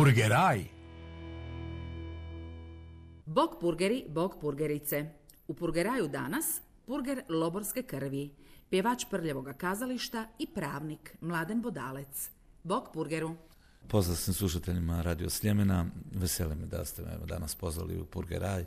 Purgeraj. Bog purgeri, bog purgerice. U purgeraju danas purger loborske krvi, pjevač prljevoga kazališta i pravnik Mladen Bodalec. Bog purgeru. Pozdrav sam slušateljima Radio Sljemena. Veseli me da ste me danas pozvali u Purgeraj,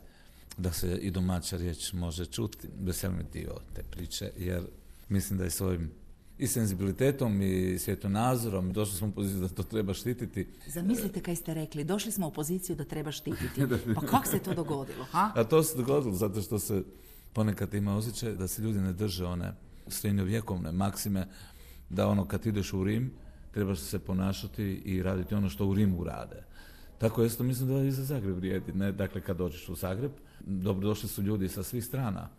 da se i domaća riječ može čuti. Veseli me dio te priče, jer mislim da je svojim i senzibilitetom i svjetonazorom došli smo u poziciju da to treba štititi. Zamislite kaj ste rekli, došli smo u poziciju da treba štititi. Pa kako se to dogodilo? Ha? A to se dogodilo zato što se ponekad ima osjećaj da se ljudi ne drže one srednjovjekovne maksime, da ono kad ideš u Rim, trebaš se ponašati i raditi ono što u Rimu rade. Tako isto mislim da i za Zagreb vrijedi. Ne? Dakle, kad dođeš u Zagreb, dobrodošli su ljudi sa svih strana,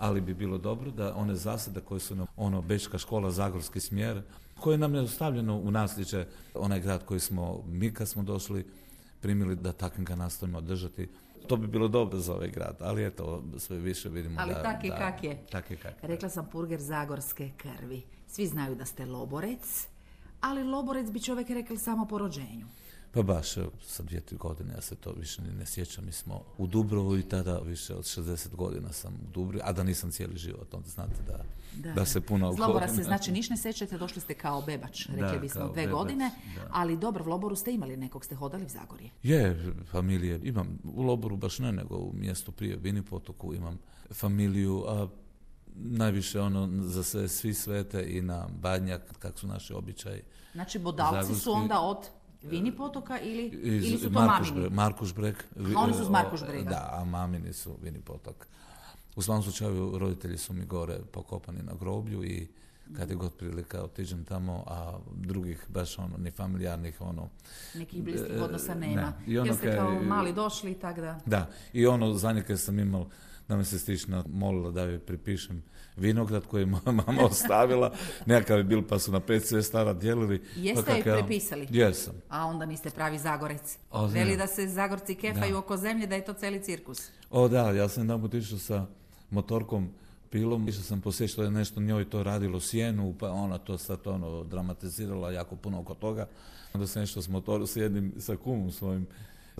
ali bi bilo dobro da one zasade koje su nam, ono, Bečka škola, Zagorski smjer, koje nam je ostavljeno u nasljeđe, onaj grad koji smo, mi kad smo došli, primili da takvim ga nastojimo održati. To bi bilo dobro za ovaj grad, ali eto, sve više vidimo Ali da... tak je da, kak je. Tak je kak je. Rekla sam purger zagorske krvi. Svi znaju da ste loborec, ali loborec bi čovjek rekao samo po rođenju. Pa baš, sa dvije, tri godine, ja se to više ni ne sjećam. Mi smo u Dubrovu i tada više od 60 godina sam u Dubrovu, a da nisam cijeli život, onda znate da, da, se puno... Zlobora godina- se znači niš ne sećate, došli ste kao bebač, rekli Da, bismo dve bebač, godine, da. ali dobro, v Loboru ste imali nekog, ste hodali u Zagorje. Je, familije, imam u Loboru baš ne, nego u mjestu prije Vini potoku imam familiju, a najviše ono za sve svi svete i na Badnjak, kak su naši običaji. Znači, bodalci su Zagorski- onda od Vini potoka ili, Iz ili su to Markuš mamini? Breg- Markuš Breg. A oni su iz Markuš Brega. Da, a mamini su Vini potok. U svakom slučaju roditelji su mi gore pokopani na groblju i kad je god prilika otiđem tamo, a drugih baš ono, ni familijarnih ono, Nekih bliskih E, odnosa ne. nema. I ono Jer ste kao mali došli, tak da... Da, i ono zadnje kad sam imao da me se stišna molila da joj pripišem vinograd koji je moja mama ostavila, nekakav je bil pa su na pet sve stara dijelili. Jeste pa je prepisali? Jesam. A onda niste pravi Zagorec. O. Veli da se Zagorci kefaju Da. oko zemlje, da je to celi cirkus. O da, ja sam jedan put išao sa motorkom pilom, išao sam posjeći što je nešto njoj to radilo sjenu, pa ona to sad ono dramatizirala jako puno oko toga. Onda sam išao s motorom, s jednim, sa kumom svojim,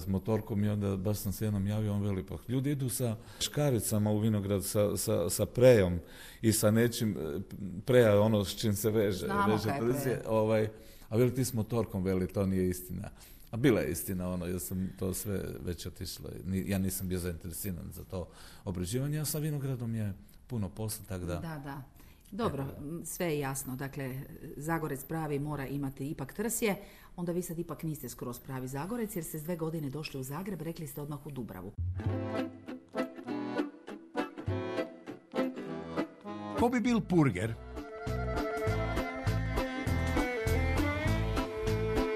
s motorkom i onda baš sam se jednom javio, on veli, pa ljudi idu sa škaricama u vinograd, sa, sa, sa prejom i sa nečim, e, preja je ono s čim se veže. Znamo veže kaj je preja. ovaj, a veli ti s motorkom, veli, to nije istina. A bila je istina, ono, ja sam to sve već otišlo. Ja nisam bio zainteresiran za to obrađivanje, a sa vinogradom je puno posla, tako da... Da, da. Dobro, sve je jasno. Dakle, Zagorec pravi mora imati ipak trsje. Onda vi sad ipak niste skroz pravi Zagorec jer ste s dve godine došli u Zagreb, rekli ste odmah u Dubravu. Ko bi bil purger?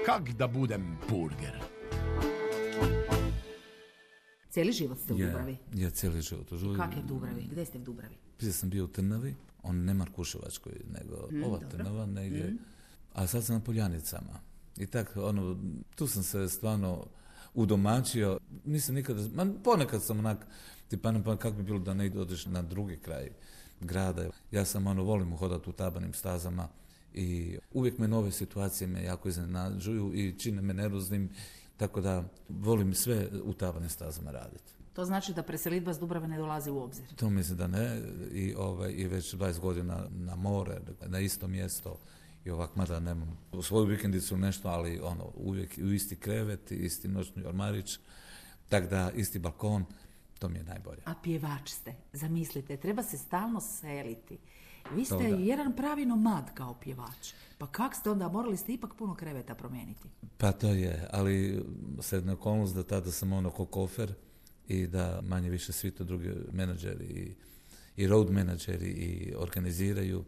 Kak da budem purger? Cijeli život ste u je, Dubravi. je cijeli život. u. Kak je Dubravi? Gdje ste u Dubravi? Prije sam bio u Trnavi, on ne Markuševačkoj, nego ova dobro. Trnava negdje, a sad sam na Poljanicama. I tak, ono, tu sam se stvarno udomačio, nisam nikada, ma ponekad sam onak, tipa, ne, pa kako bi bilo da ne odeš na drugi kraj grada. Ja sam, ono, volim hodati u tabanim stazama i uvijek me nove situacije me jako iznenađuju i čine me nervoznim, tako da volim sve u tabanim stazama raditi. To znači da preselitba s Dubrave ne dolazi u obzir. To mislim da ne i, ovaj, i već 20 godina na more, na isto mjesto i ovak, mada nemam u svoju vikendicu nešto, ali ono, uvijek u isti krevet, isti noćni ormarić, tako da isti balkon, to mi je najbolje. A pjevač ste, zamislite, treba se stalno seliti. Vi ste jedan pravi nomad kao pjevač. Pa kak ste onda, morali ste ipak puno kreveta promijeniti. Pa to je, ali sredna okolnost da tada sam ono ko kofer i da manje više svi to drugi menadžeri i, i road menadžeri i organiziraju.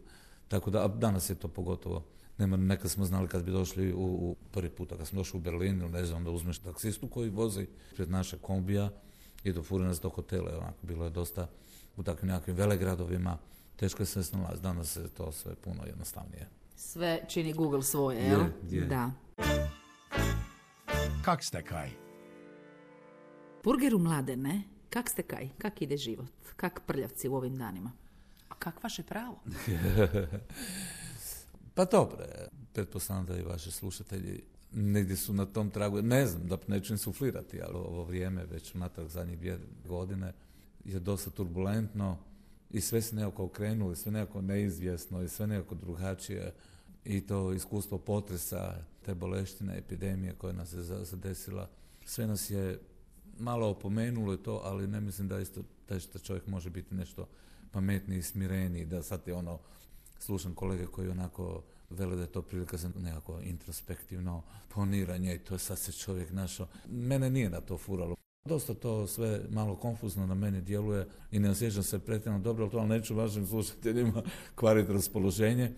Tako da, a danas je to pogotovo Nema, nekad smo znali kad bi došli u, u prvi puta, kad smo došli u Berlin ili ne znam, da uzmeš taksistu koji vozi pred naše kombija i do furi nas do hotela. Onako, bilo je dosta u takvim nekakvim velegradovima. Teško je se snalaziti. Danas je to sve puno jednostavnije. Sve čini Google svoje, jel? Je, je. Da. Kak ste kaj? Burgeru mladene, kak ste kaj? Kak ide život? Kak prljavci u ovim danima? A kak vaše pravo? Pa dobro, je. pretpostavljam da i vaši slušatelji negdje su na tom tragu, ne znam, da neću insuflirati, ali ovo vrijeme već unatrag zadnjih dvije godine je dosta turbulentno i sve se nekako okrenulo, sve nekako neizvjesno i sve nekako drugačije i to iskustvo potresa, te boleštine, epidemije koja nas je zadesila, sve nas je malo opomenulo i to, ali ne mislim da isto da čovjek može biti nešto pametniji, smireniji, da sad je ono, slušam kolege koji onako vele da je to prilika za nekako introspektivno poniranje i to sad se čovjek našao. Mene nije na to furalo. Dosta to sve malo konfuzno na mene djeluje i ne osjećam se pretjerano dobro, ali to neću vašim slušateljima kvariti raspoloženje.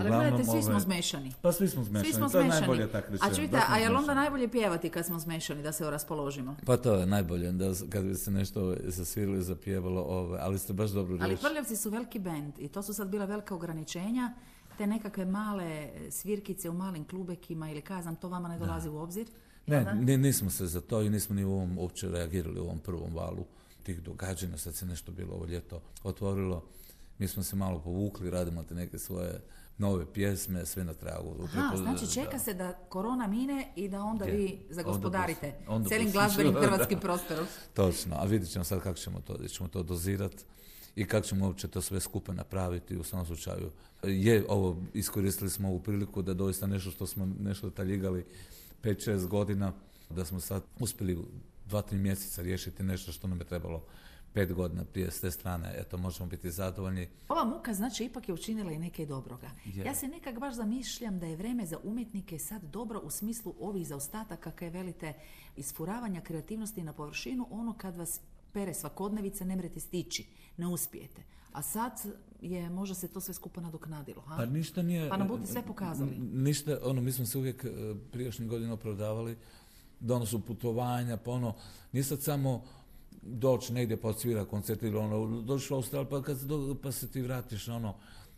Ali gledajte, svi smo zmešani. Pa svi smo zmešani, svi smo to je najbolje tak A čujte, a je li onda najbolje pjevati kad smo zmešani, da se raspoložimo? Pa to je najbolje, da kad bi se nešto zasvirili, zapjevalo, ove, ali ste baš dobro Ali riječi. Prljavci su veliki bend i to su sad bila velika ograničenja. Te nekakve male svirkice u malim klubekima ili kazam, to vama ne dolazi u obzir? jel da? Ne, ni- nismo se za to i nismo ni u ovom uopće reagirali u ovom prvom valu tih događanja, sad se nešto bilo ovo ljeto otvorilo. Mi smo se malo povukli, radimo te neke svoje nove pjesme, sve na tragu. Aha, znači čeka da. se da korona mine i da onda vi zagospodarite Onda onda pos- glazbenim hrvatskim prostorom. Točno, a vidjet ćemo sad kako ćemo to, ćemo to dozirati i kako ćemo uopće to sve skupa napraviti u svakom slučaju. Je, ovo, iskoristili smo ovu priliku da doista nešto što smo nešto taljigali 5-6 godina, da smo sad uspjeli dva, tri mjeseca riješiti nešto što nam je trebalo pet godina prije s te strane, eto, možemo biti zadovoljni. Ova muka znači ipak je učinila i neke dobroga. Ja se nekak baš zamišljam da je vreme za umjetnike sad dobro u smislu ovih zaostataka kaj velite isfuravanja kreativnosti na površinu, ono kad vas pere svakodnevice ne mrete stići, ne uspijete. A sad je možda se to sve skupa nadoknadilo. Ha? Pa ništa nije... Pa nam budite sve pokazali. Ništa, ono, mi smo se uvijek e, prijašnjih godina opravdavali da ono su putovanja, pa ono, nije sad samo doći negdje pa odsvira koncert ili ono, dođeš u Australiju pa, kad se do- pa se ti vratiš ono,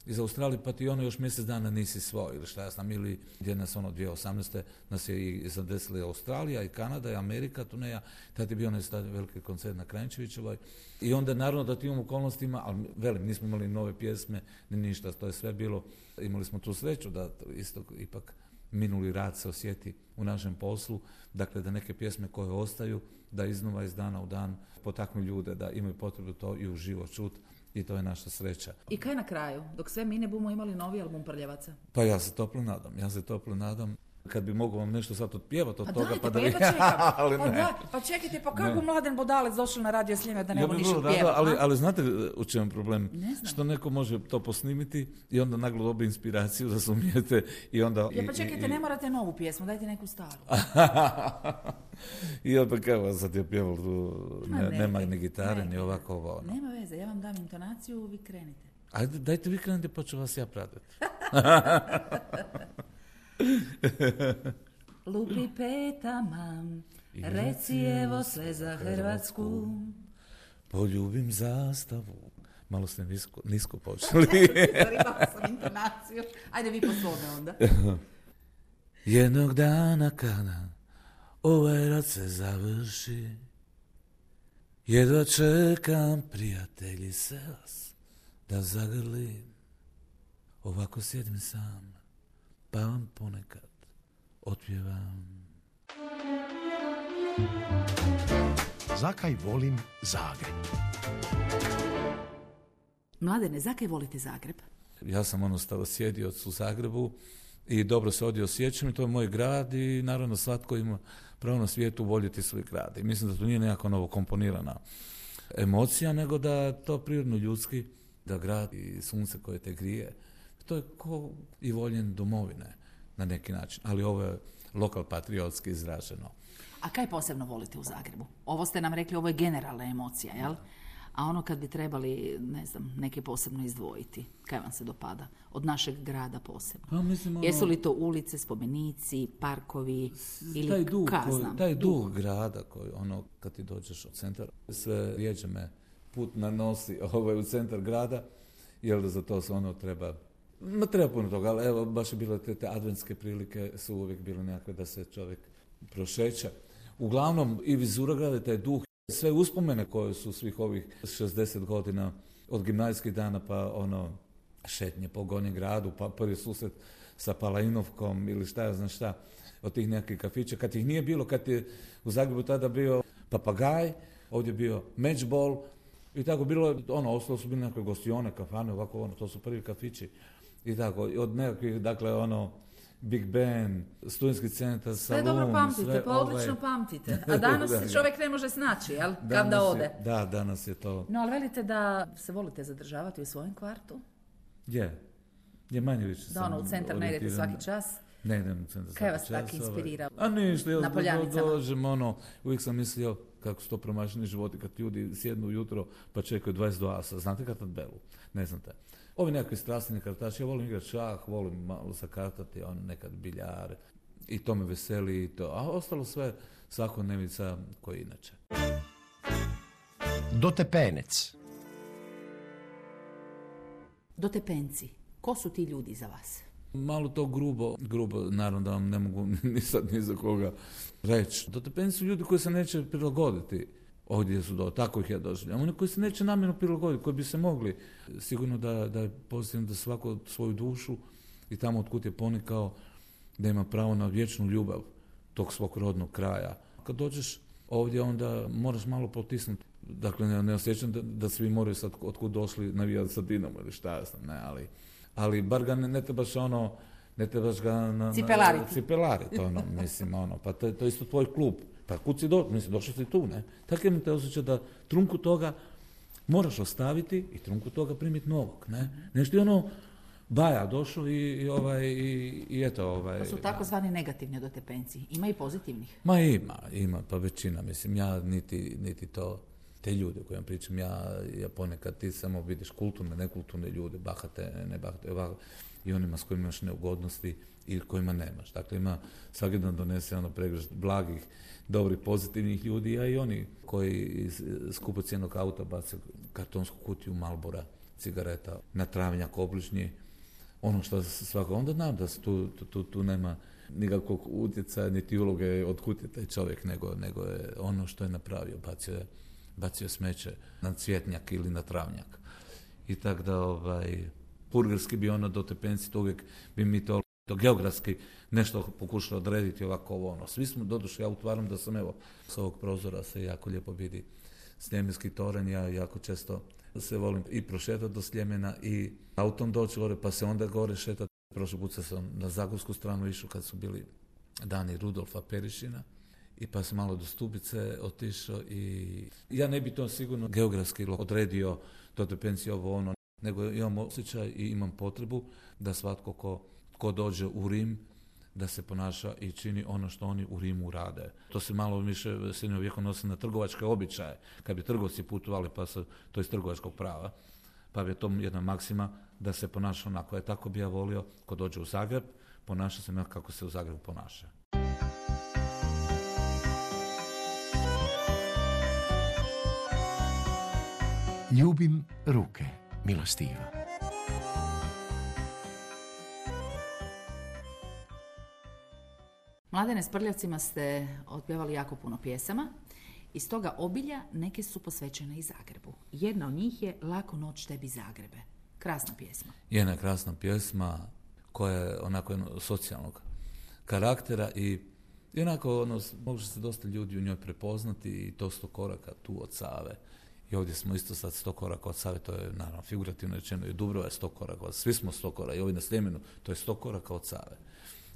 iz Australije pa ti ono još mjesec dana nisi svoj ili šta ja znam, ili gdje nas ono 2018. nas je i zadesila Australija i Kanada i Amerika, turneja, tad je bio onaj veliki koncert na Kranjčevićevoj i onda naravno da tim okolnostima, ali velim, nismo imali nove pjesme ni ništa, to je sve bilo, imali smo tu sreću da isto ipak minuli rad se osjeti u našem poslu, dakle da neke pjesme koje ostaju, da iznova iz dana u dan potaknu ljude da imaju potrebu to i uživo čut i to je naša sreća. I kaj na kraju? Dok sve mine bumo imali novi album Prljavaca. Pa ja se toplo nadam, ja se toplo nadam. Kad bi mogao vam nešto sad otpjevati od Pa toga, dajte, pa pa da čekam. ali pa, ne. da, pa čekajte, pa kako Ne. mladen bodalec došao na radio Sljeme da ne Ja bi ništa vrlo rado, pjevat, ali, ali znate u čemu je problem? Ne znam. Što neko može to posnimiti i onda naglo dobi inspiraciju da sumijete i onda... Ja pa čekajte, i- ne morate novu pjesmu, dajte neku staru. I opet evo sad je pjeval tu, Ma ne, ne, nema ne, ni gitare, ni ovako ovo. ono. Nema veze, ja vam dam intonaciju, vi krenite. Ajde, dajte vi krenite pa ću vas ja pratiti. Lupi petama, reci evo sve za Hrvatsku. Poljubim zastavu. Malo ste nisko, nisko počeli. Ribala sam intonaciju. Ajde vi po svome onda. Jednog dana kada ovaj rad se završi, jedva čekam prijatelji se vas da zagrlim. Ovako sjedim sam, pa vam ponekad otpjevam. Zakaj volim Zagreb? Mladene, zakaj volite Zagreb? Ja sam ono stalo sjedio u Zagrebu i dobro se ovdje osjećam i to je moj grad i naravno svatko ima pravo na svijetu voljeti svoj grad. I mislim da to nije nekako novo komponirana emocija, nego da to prirodno ljudski, da grad i sunce koje te grije, to je ko i voljen domovine na neki način, ali ovo je lokal patriotski izraženo. A kaj posebno volite u Zagrebu? Ovo ste nam rekli, ovo je generalna emocija, jel? A ono kad bi trebali, ne znam, neke posebno izdvojiti, kaj vam se dopada? Od našeg grada posebno. Pa, mislim, ono- Jesu li to ulice, spomenici, parkovi ili taj duh, koji- taj duh grada koji ono kad ti dođeš od centra sve rijeđe me put nanosi ovaj, u centar grada jer za to se ono treba ma treba puno toga, ali evo baš je bilo te, te adventske prilike su uvijek bile nekakve da se čovjek prošeće. Uglavnom i vizura grada, taj duh, sve uspomene koje su svih ovih 60 godina od gimnazijskih dana pa ono šetnje po Gornjem gradu, pa prvi susret sa Palainovkom ili šta ja znam šta od tih nekakvih kafića. Kad ih nije bilo, kad je u Zagrebu tada bio papagaj, ovdje je bio matchball i tako bilo, ono, ostalo su bili nekakve gostione, kafane, ovako, ono, to su prvi kafići i tako, od nekakvih, dakle, ono, Big Ben, studentski centar, Sve salon, dobro pamtite, sve pa odlično ovaj- pamtite. A danas Da, se čovjek ne može snaći, jel? Kad da je- ode. da, danas je to, No, ali velite da se volite zadržavati u svojem kvartu? je, je manje više Da ono, u centar ne idete svaki čas? Ne idem u centar Kaj vas tak čas, ovaj. inspirira? A ništa, ja Na do- Poljanicama? dođem, ono, uvijek sam mislio kako su to promašeni životi kad ljudi sjednu ujutro pa čekaju 22 asa. Znate kartat belu? Ne znate. Ovi nekakvi strastveni kartači, ja volim igrati šah, volim malo zakartati, on nekad biljar i to me veseli i to. A ostalo sve svakodnevica koji inače. Dotepenec. Dotepenci. Ko su ti ljudi za vas? Malo to grubo, grubo, naravno da vam ne mogu ni sad ni za koga reći. Dotepeni su ljudi koji se neće prilagoditi ovdje su do, tako ih ja doživljam. Oni koji se neće namjerno prilagoditi, koji bi se mogli, sigurno da, da je pozitivno da svako svoju dušu i tamo otkud je ponikao, da ima pravo na vječnu ljubav tog svog rodnog kraja. Kad dođeš ovdje, onda moraš malo potisnuti. Dakle, ne, ne osjećam da, da svi moraju sad otkud došli navijati sa Dinamo ili šta ja znam, ne, ali, ali bar ga ne, ne trebaš ono, ne trebaš ga na, na, Cipelariti. cipelariti, ono, mislim, ono, pa to, je- to je isto tvoj klub. Pa kud si došao, mislim, došao si tu, ne? Tako imam te osjećaj da trunku toga moraš ostaviti i trunku toga primiti novog, ne? Nešto je ono, baja došao i, i ovaj, i, i eto, ovaj... To su takozvani negativni dotepenci. Ima i pozitivnih. Ma ima, ima, pa većina, mislim, ja niti, niti to, te ljude o kojima pričam, ja, ja ponekad ti samo vidiš kulturne, nekulturne ljude, bahate, ne bahate, ovako, i onima s kojima imaš neugodnosti i kojima nemaš. Dakle, ima svaki dan donese ono pregršt blagih, dobrih, pozitivnih ljudi, a i oni koji iz skupocijenog auta bace kartonsku kutiju Malbora, cigareta na travnjak obližnji, ono što svako, onda znam da tu, tu, tu, nema nikakvog utjecaja niti uloge od kud je taj čovjek, nego, nego je ono što je napravio, bacio je, bacio smeće na cvjetnjak ili na travnjak. I tako da, ovaj, purgerski bi ono do te pensije, to uvijek bi mi to, to geografski nešto pokušali odrediti ovako ovo ono. Svi smo, doduše, ja utvaram da sam evo, s ovog prozora se jako lijepo vidi Sljemenski toranj, ja jako često se volim i prošetati do Sljemena i autom doći gore, pa se onda gore šetati. Prošli put sam na Zagorsku stranu išao kad su bili dani Rudolfa Perišina i pa sam malo do Stubice otišao i ja ne bi to sigurno geografski odredio do te pensije ovo ono, nego imam osjećaj i imam potrebu da svatko ko, ko dođe u Rim da se ponaša i čini ono što oni u Rimu rade. To se malo više srednjeg vijeka nosi na trgovačke običaje. Kad bi trgovci putovali, pa se, to iz trgovačkog prava, pa bi to jedna maksima da se ponaša onako. Je tako bi ja volio, ko dođe u Zagreb, ponaša se onako kako se u Zagrebu ponaša. Ljubim ruke, milostiva. Mladene s Prljavcima ste otpjevali jako puno pjesama. Iz toga obilja neke su posvećene i Zagrebu. Jedna od njih je Lako noć tebi Zagrebe. Krasna pjesma. Jedna krasna pjesma koja je onako jedno socijalnog karaktera i i onako ono, može se dosta ljudi u njoj prepoznati i to sto koraka tu od Save. I ovdje smo isto sad sto koraka od Save, to je naravno figurativno rečeno i Dubrova je sto koraka, od- svi smo sto koraka i ovi na Sljemenu, to je sto koraka od Save.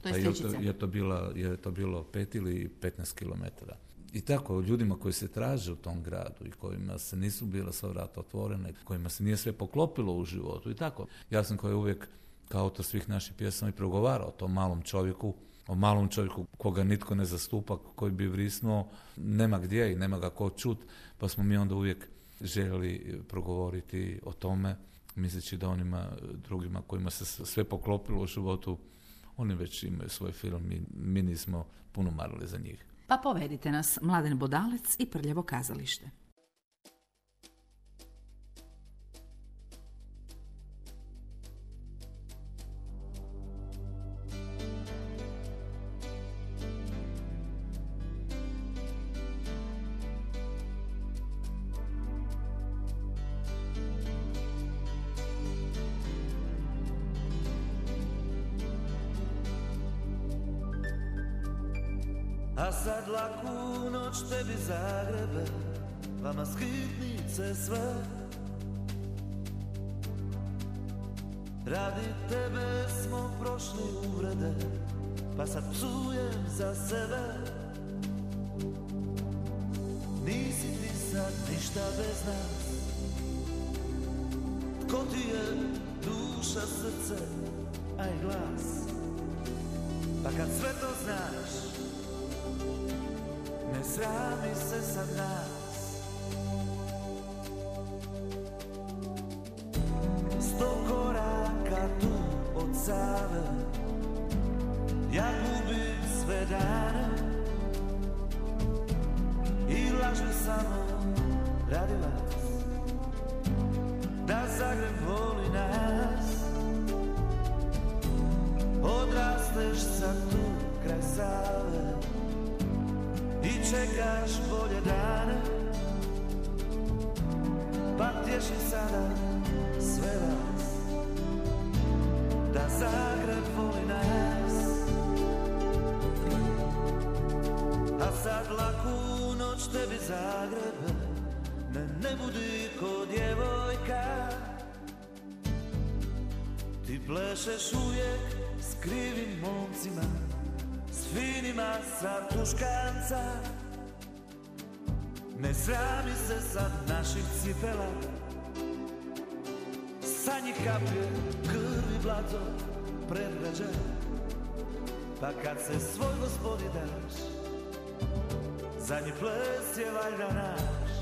To je Pa je to, je to, bila, je to bilo pet ili 15 kilometara. I tako, ljudima koji se traže u tom gradu i kojima se nisu bila sva vrata otvorena i kojima se nije sve poklopilo u životu i tako. Ja sam koji uvijek kao autor svih naših pjesama i progovarao o tom malom čovjeku, o malom čovjeku koga nitko ne zastupa, koji bi vrisnuo, nema gdje i nema ga ko čut, pa smo mi onda uvijek želi progovoriti o tome, misleći da onima drugima kojima se sve poklopilo u životu, oni već imaju svoj film i mi nismo puno marili za njih. Pa povedite nas, Mladen Bodalec i Prljevo kazalište. A sad laku noć tebi zagrebe Vama skitnice sve. Radi tebe smo prošli uvrede Pa sad psujem za sebe. Nisi ti sad ništa bez nas. Tko ti je duša, srce, a i glas? Pa kad sve to znaš ne srami se sa nas. Sto koraka tu od Save. Ja gubim sve dane. I lažem samo radi vas. Da Zagreb voli nas. Odrasteš sad tu kraj Save čekaš bolje dane? Pa tješi sada sve vas Da Zagreb voli nas. A sad laku noć tebi Zagrebe Ne, ne budi ko djevojka. Ti plešeš uvijek s krivim momcima finima sa tuškanca Ne srami se sad naših cipela. Sa njih kaplje krvi blato pred Pa kad se svoj gospodi daš Zadnji ples je valjda naš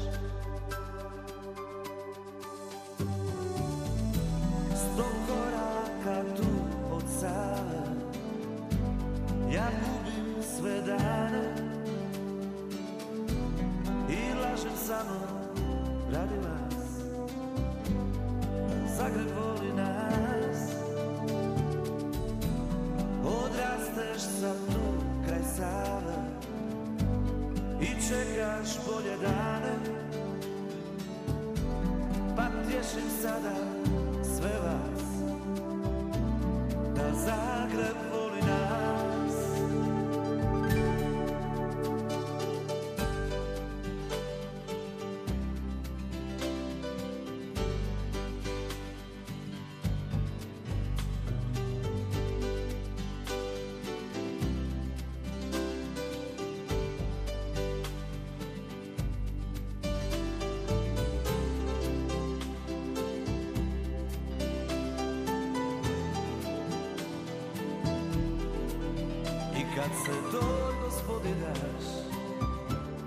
Kad se to gospodinaš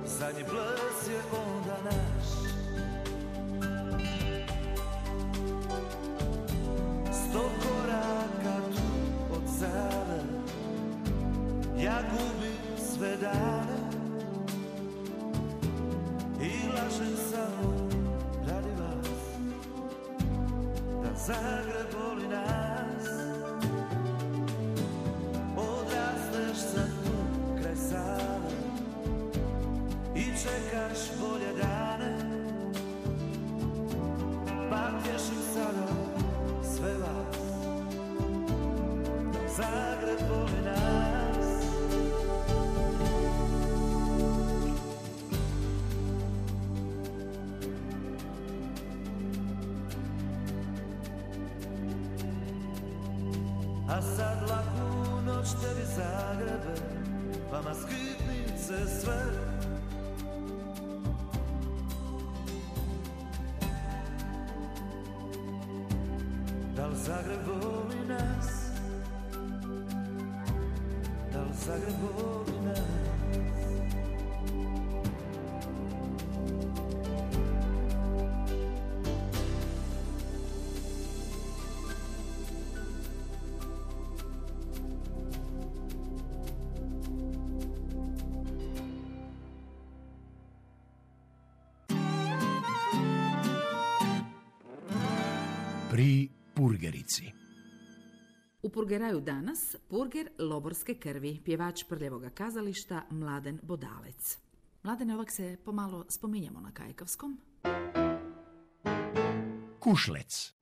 Zadnji ples je onda naš. Sto koraka tu od sada Ja gubim sve dane. I lažem samo radi vas Da Zagreb Vama skitnice sve Zagreb voli nas Da li Zagreb Purgeraju danas Purger Loborske krvi, pjevač prljevoga kazališta Mladen Bodalec. Mladen ovak se pomalo spominjemo na Kajkavskom. Kušlec.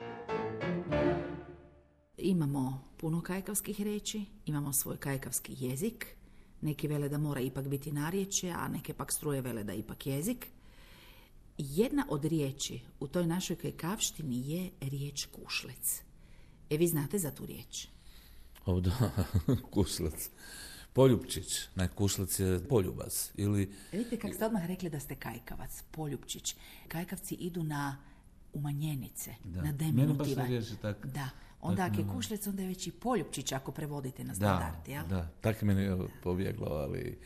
Imamo puno kajkavskih reći, imamo svoj kajkavski jezik. Neki vele da mora ipak biti narječje, a neke pak struje vele da ipak jezik. Jedna od riječi u toj našoj kajkavštini je riječ kušlec. E vi znate za tu riječ? O da, kušlac. Poljupčić, ne, kušlac je poljubac. Ili, Vidite kako ste odmah rekli da ste kajkavac, poljupčić. Kajkavci idu na umanjenice, Da. na baš deminutiva. te riječi tak- da. Onda ako je kušlec, onda je već i poljupčić ako prevodite na da, standard, jel? da, tako meni je pobjeglo, ali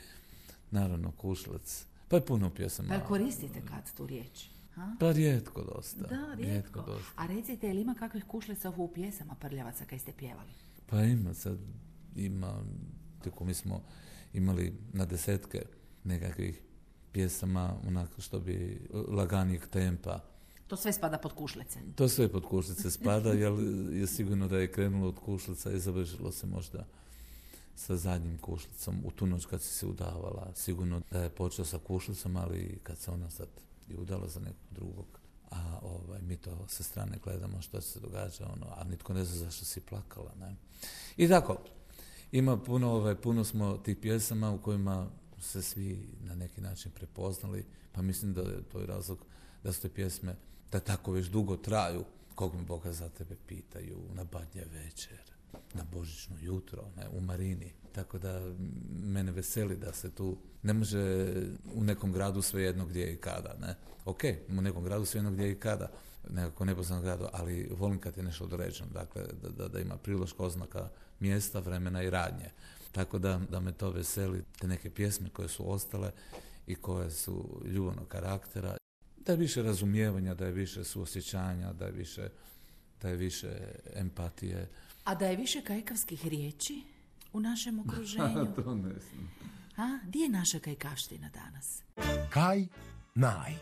naravno kušlac. Pa je puno pjesama. Pa koristite kad tu riječ? Ha? Pa rijetko dosta. Da, rijetko. dosta. A recite, je li ima kakvih kušlica u pjesama prljavaca kaj ste pjevali? Pa ima sad, ima, tako mi smo imali na desetke nekakvih pjesama, onako što bi laganijeg tempa. To sve spada pod kušlice. To sve pod kušlice spada, jer je sigurno da je krenulo od kušlica i završilo se možda sa zadnjim kušlicom u tu noć kad si se udavala. Sigurno da je počeo sa kušlicom, ali kad se ona sad je udala za nekog drugog, a ovaj, mi to sa strane gledamo što se događa, ono, a nitko ne zna zašto si plakala. Ne? I tako, ima puno, ovaj, puno smo tih pjesama u kojima se svi na neki način prepoznali, pa mislim da je to razlog da su te pjesme da tako već dugo traju, kog mi Boga za tebe pitaju, na badnje večer, na božićno jutro, ne, u Marini. Tako da mene veseli da se tu ne može u nekom gradu svejedno gdje i kada. Ne? Ok, u nekom gradu svejedno gdje i kada, nekako nepoznatom gradu, ali volim kad je nešto određeno, dakle da, da, da ima priloška oznaka mjesta, vremena i radnje. Tako da, da me to veseli, te neke pjesme koje su ostale i koje su ljubavnog karaktera, da je više razumijevanja, da je više suosjećanja, da je više, da je više empatije. A da je više kajkavskih riječi u našem okruženju? to ne znam. A, di je naša kajkavština danas? Kaj naj.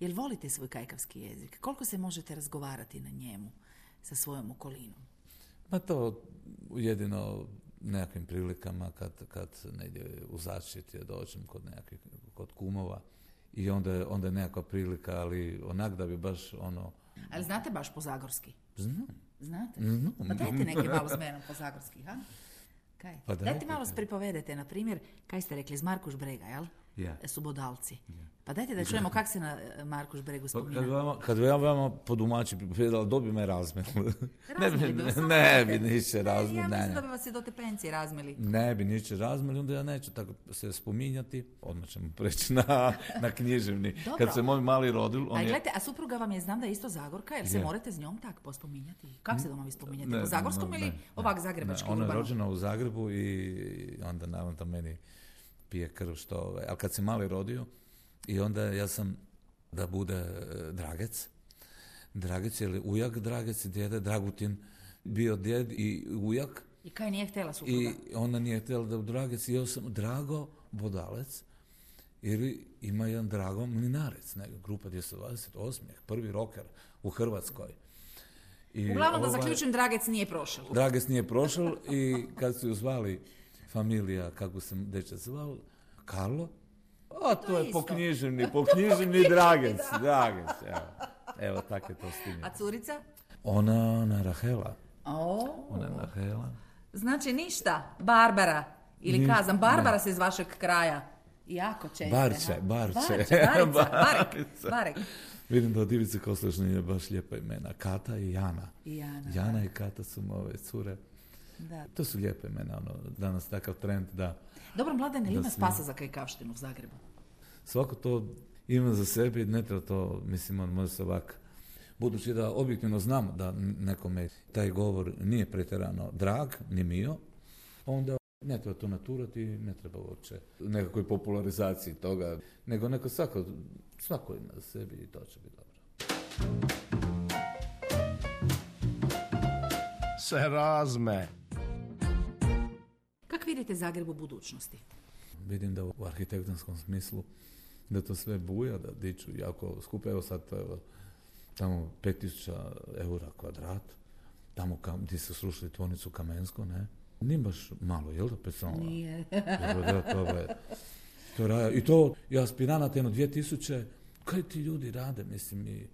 Jel volite svoj kajkavski jezik? Koliko se možete razgovarati na njemu sa svojom okolinom? Ma to jedino nekakvim prilikama kad, kad negdje u zaštiti dođem kod nekakvih, kod kumova i onda, onda je nekakva prilika, ali onak da bi baš ono, Ali znate baš po zagorski? znam, Znate? Znam. Pa dajte neke malo s menom po zagorski, ha? Kaj? Pa dajte, dajte. malo pripovedete, na primjer, kaj ste rekli, iz Markuš Brega, jel? Ja. Su bodalci. Pa dajte da čujemo kak se na Markuš Bregu Pa spominja. kad, vama, kad bi ja vama podumači pripovedala, dobi me razmjel. ne bi, samo ne bi niče Ne, razmjel, Ja ne, mislim ne. da bi vas i do te pencije razmili. Ne bi niče razmjeli, onda ja neću tako se spominjati. Odmah ćemo preći na, na književni. Dobro. Kad se moj mali rodil, on A je... gledajte, a supruga vam je, znam da je isto Zagorka, jer se Je. morate s njom tak pospominjati? Kako se doma vi spominjate? Ne, po Zagorskom ne, ili ne, ovak ne. zagrebački Ne, Ona je rođena u Zagrebu i onda naravno meni pije krv što... Ovaj. Ali kad se mali rodio i onda ja sam da bude e, Dragec. Dragec ili ujak Dragec djede Dragutin bio djed i ujak I kaj nije htjela supruga? i ona nije htjela da u Dragec i ja sam Drago Bodalec ili ima jedan Drago Mlinarec, neka grupa 228, prvi rocker u Hrvatskoj. I Uglavnom da ovaj- zaključim, Dragec nije prošao. Dragec nije prošao i kad su ju zvali familija, kako se dečak zvao, Karlo, a to, je isto. poknjiženi, poknjiženi Dragec, Dragec, evo. Evo, tako je to s tim. A curica? Ona na Rahela, O, ona je Rahela. znači ništa, Barbara. Ili Ni- kazam, Barbara se iz vašeg kraja. Jako česte. Barče? Barče. Barče, Barica, Barek. Barek. Vidim da od Ivice Kostošne je baš lijepa imena, Kata i Jana. I Jana, Jana i Kata su ove cure. Da. To su lijepe imena, ono, danas takav trend da Dobro, Mladene, ima spasa za kajkavštinu u Zagrebu? svako to ima za sebe i ne treba to, mislim, on može se ovak Budući da objektivno znamo da nekome taj govor nije pretjerano drag, ni mio, onda ne treba to naturati, ne treba uopće nekakvoj popularizaciji toga, nego neko svako, svako ima za sebi i to će biti dobro. Se razme. Vidite Zagreb u budućnosti? Vidim da u arhitektonskom smislu da to sve buja, da diču jako skupo. Evo sad, evo, tamo 5000 eura kvadrat, tamo kam, gdje su srušili tvornicu Kamensko, ne? Nije baš malo, jel da, personala? Nije. Da, to je, to raja. I to, i aspiranat jedno 2000, kaj ti ljudi rade, mislim, i...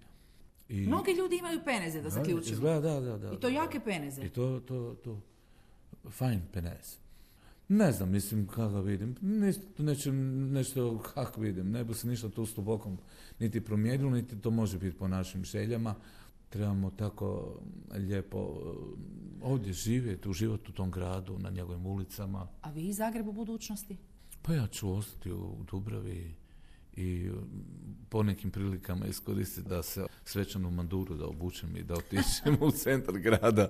i Mnogi ljudi imaju peneze, da zaključimo. Izgleda, da, da, da. I to jake peneze. I to, to, to, fajn penez. Ne znam, mislim, kako vidim, neće, nešto kako vidim, ne bi se ništa tu s dubokom niti promijenilo, niti to može biti po našim željama. Trebamo tako lijepo eh, ovdje živjeti, uživati u tom gradu, na njegovim ulicama. A vi iz Zagreba u budućnosti? Pa ja ću ostati u Dubravi i po nekim prilikama iskoristiti da se svečanu manduru da obučem i da otičem u centar grada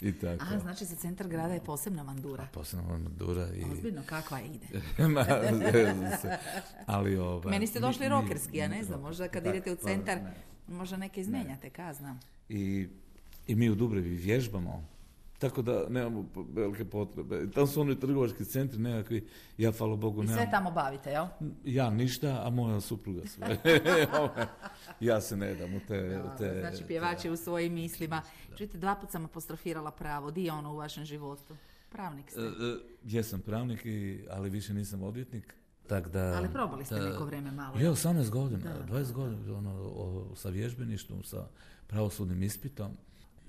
i tako. A, znači za centar grada je posebna mandura. Posebna mandura i... Ozbiljno, kakva ide? Ma, se. Ali ovaj... Meni ste došli mi- rokerski, ja ne znam, možda kad idete u pa, centar, ne. možda neke izmenjate, ka znam. I, I mi u Dubravi vježbamo, tako da nemamo velike potrebe. I Tamo su oni trgovački centri nekakvi, ja hvala Bogu I sve nemam, tamo bavite, jel? ja ništa, a moja supruga sve. ja se ne dam u te... u te Znači pjevač je u svojim mislima. Čujte, dva put sam apostrofirala pravo. Di je ono u vašem životu? Pravnik ste. E, e, jesam pravnik, i, ali više nisam odvjetnik. Tak da, Ali probali ste da- neko vrijeme malo. Ja, 18 godina, 20 godina, ono, o, sa vježbeništvom, sa pravosudnim ispitom.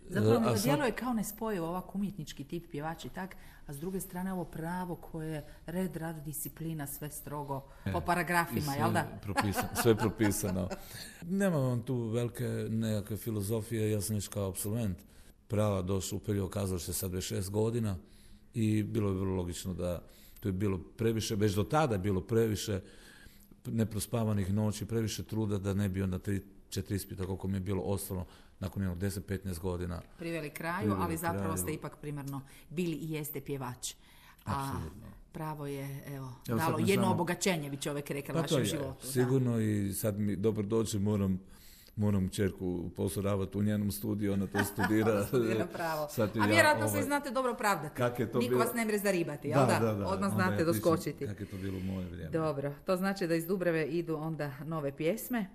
Zapravo mi E, sad- djeluje kao nespojivo ovak umjetnički tip pjevač i tak, a s druge strane ovo pravo koje je red, rad, disciplina, sve strogo po I paragrafima, sve jel da? Propisano, sve propisano. Nema vam tu velike nekakve filozofije, ja sam već kao absolvent prava došao u period kazalište sad već šest godina i bilo je vrlo logično da to je bilo previše, već do tada je bilo previše neprospavanih noći, previše truda da ne bi onda tri, četiri ispita koliko mi je bilo ostalo nakon jednog 10-15 godina. Priveli kraju, Priveli ali zapravo kraju. ste ipak primarno bili i jeste pjevač. A Apsolutno. pravo je, evo, Evo dalo jedno samo- obogaćenje, bi čovjek rekao, Pa vašem je, životu. da. sigurno i sad mi dobro dođe, moram moram čerku posuravati u njenom studiju, ona to studira. Studira pravo. Sad A ja, vjerojatno se ovaj, i znate dobro pravdati. Kak je to Niko bilo? vas ne mre zaribati, jel da? Odmah Onda znate ja doskočiti. Kak je to bilo u moje vrijeme. Dobro, to znači da iz Dubrave idu onda nove pjesme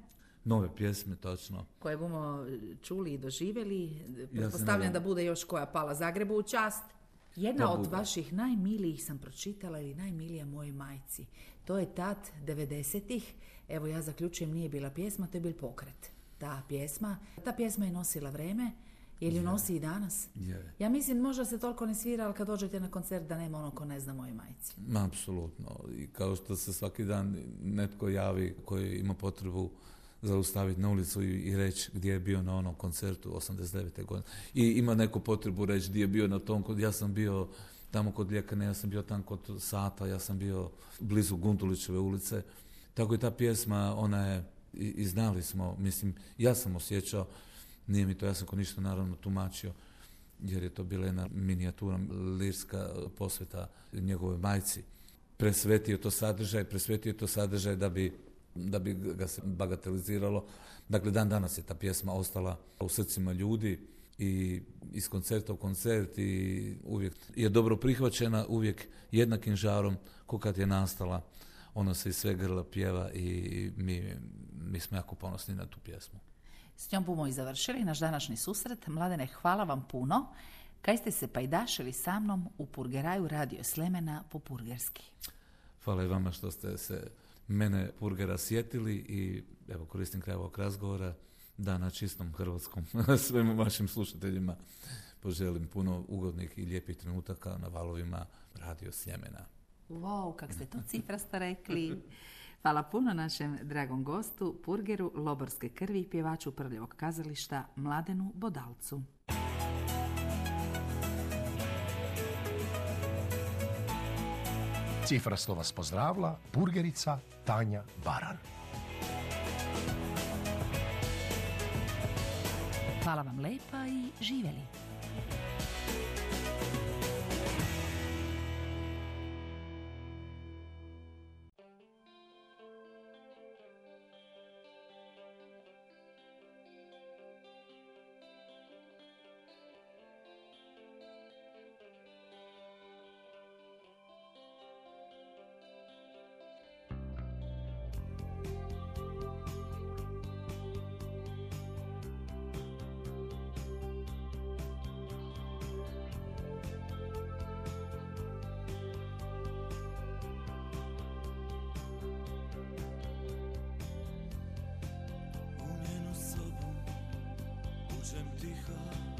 Nove pjesme, točno. koje bumo čuli i doživjeli. Pretpostavljam nadam. da bude još koja pala Zagrebu u čast. Jedna Da od bude. vaših najmilijih sam pročitala ili najmilija mojoj majci. To je tat 90-ih. Evo ja zaključujem nije bila pjesma, to je bil pokret. Ta pjesma, ta pjesma je nosila vreme, jer ju nosi i danas. Je. Ja mislim možda se toliko ne svira, ali kad dođete na koncert da nema ono ko ne zna mojoj majci. Ma, apsolutno. I kao što se svaki dan netko javi koji ima potrebu zaustaviti na ulicu i, reći gdje je bio na onom koncertu 89. godine. I ima neku potrebu reći gdje je bio na tom, kod, ja sam bio tamo kod Ljekane, ja sam bio tamo kod Sata, ja sam bio blizu Gundulićeve ulice. Tako i ta pjesma, ona je, i, i znali smo, mislim, ja sam osjećao, nije mi to, ja sam ko ništa naravno tumačio, jer je to bila jedna minijatura lirska posveta njegove majci. Presvetio to sadržaj, presvetio to sadržaj da bi, da bi ga se bagateliziralo. Dakle, dan danas je ta pjesma ostala u srcima ljudi i iz koncerta u koncert i uvijek je dobro prihvaćena, uvijek jednakim žarom ko kad je nastala. Ona se iz sve grla pjeva i mi, mi smo jako ponosni na tu pjesmu. S njom bumo i završili naš današnji susret. Mladene, hvala vam puno. Kaj ste se pajdašili sa mnom u Purgeraju radio Slemena po purgerski. Hvala i vama što ste se mene Purgera sjetili i evo koristim kraj ovog razgovora da na čistom hrvatskom svim vašim slušateljima poželim puno ugodnih i lijepih trenutaka na valovima radio Sljemena. Wow, kak ste to cifrasta rekli. Hvala puno našem dragom gostu, Purgeru Loborske krvi, pjevaču Prljevog kazališta Mladenu Bodalcu. Cifra slova vas pozdravila, burgerica Tanja Baran. Hvala vam lepa i živjeli. empty heart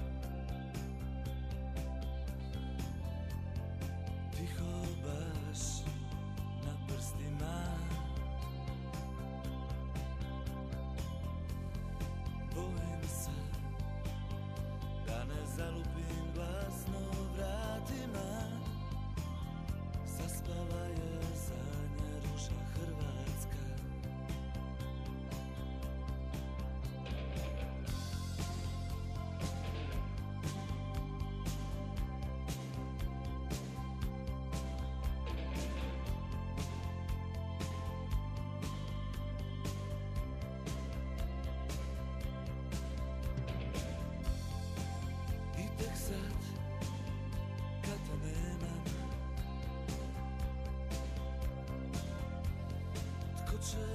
Tko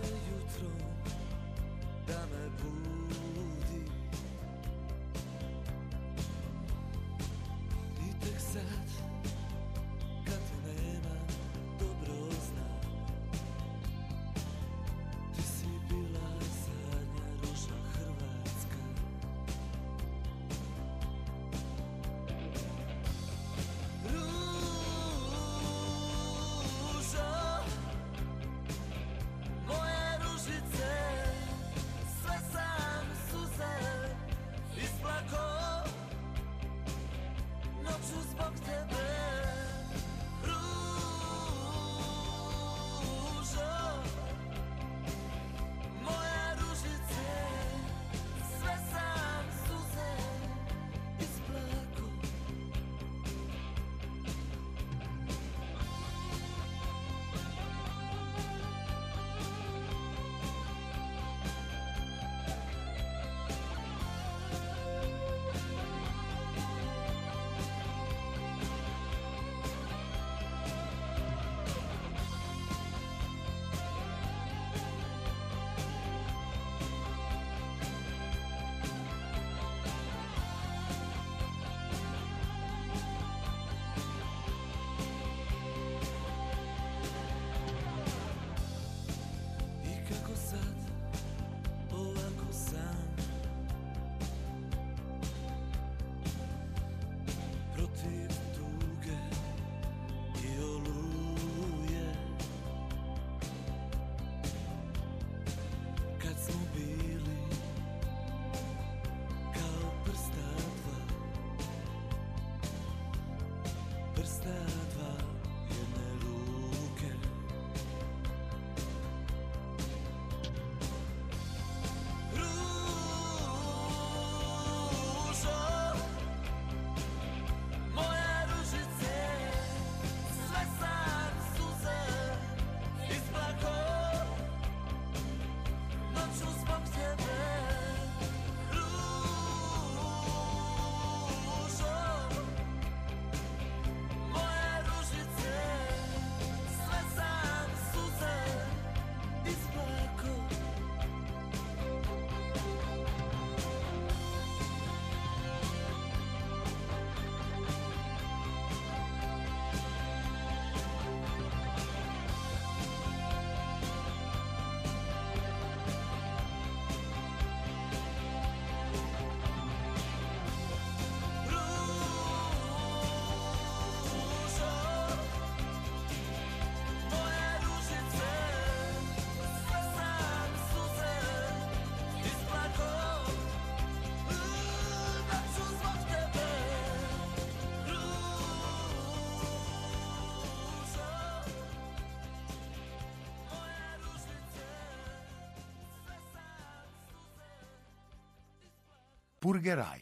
socials from. Sve sam suze Purgeraj.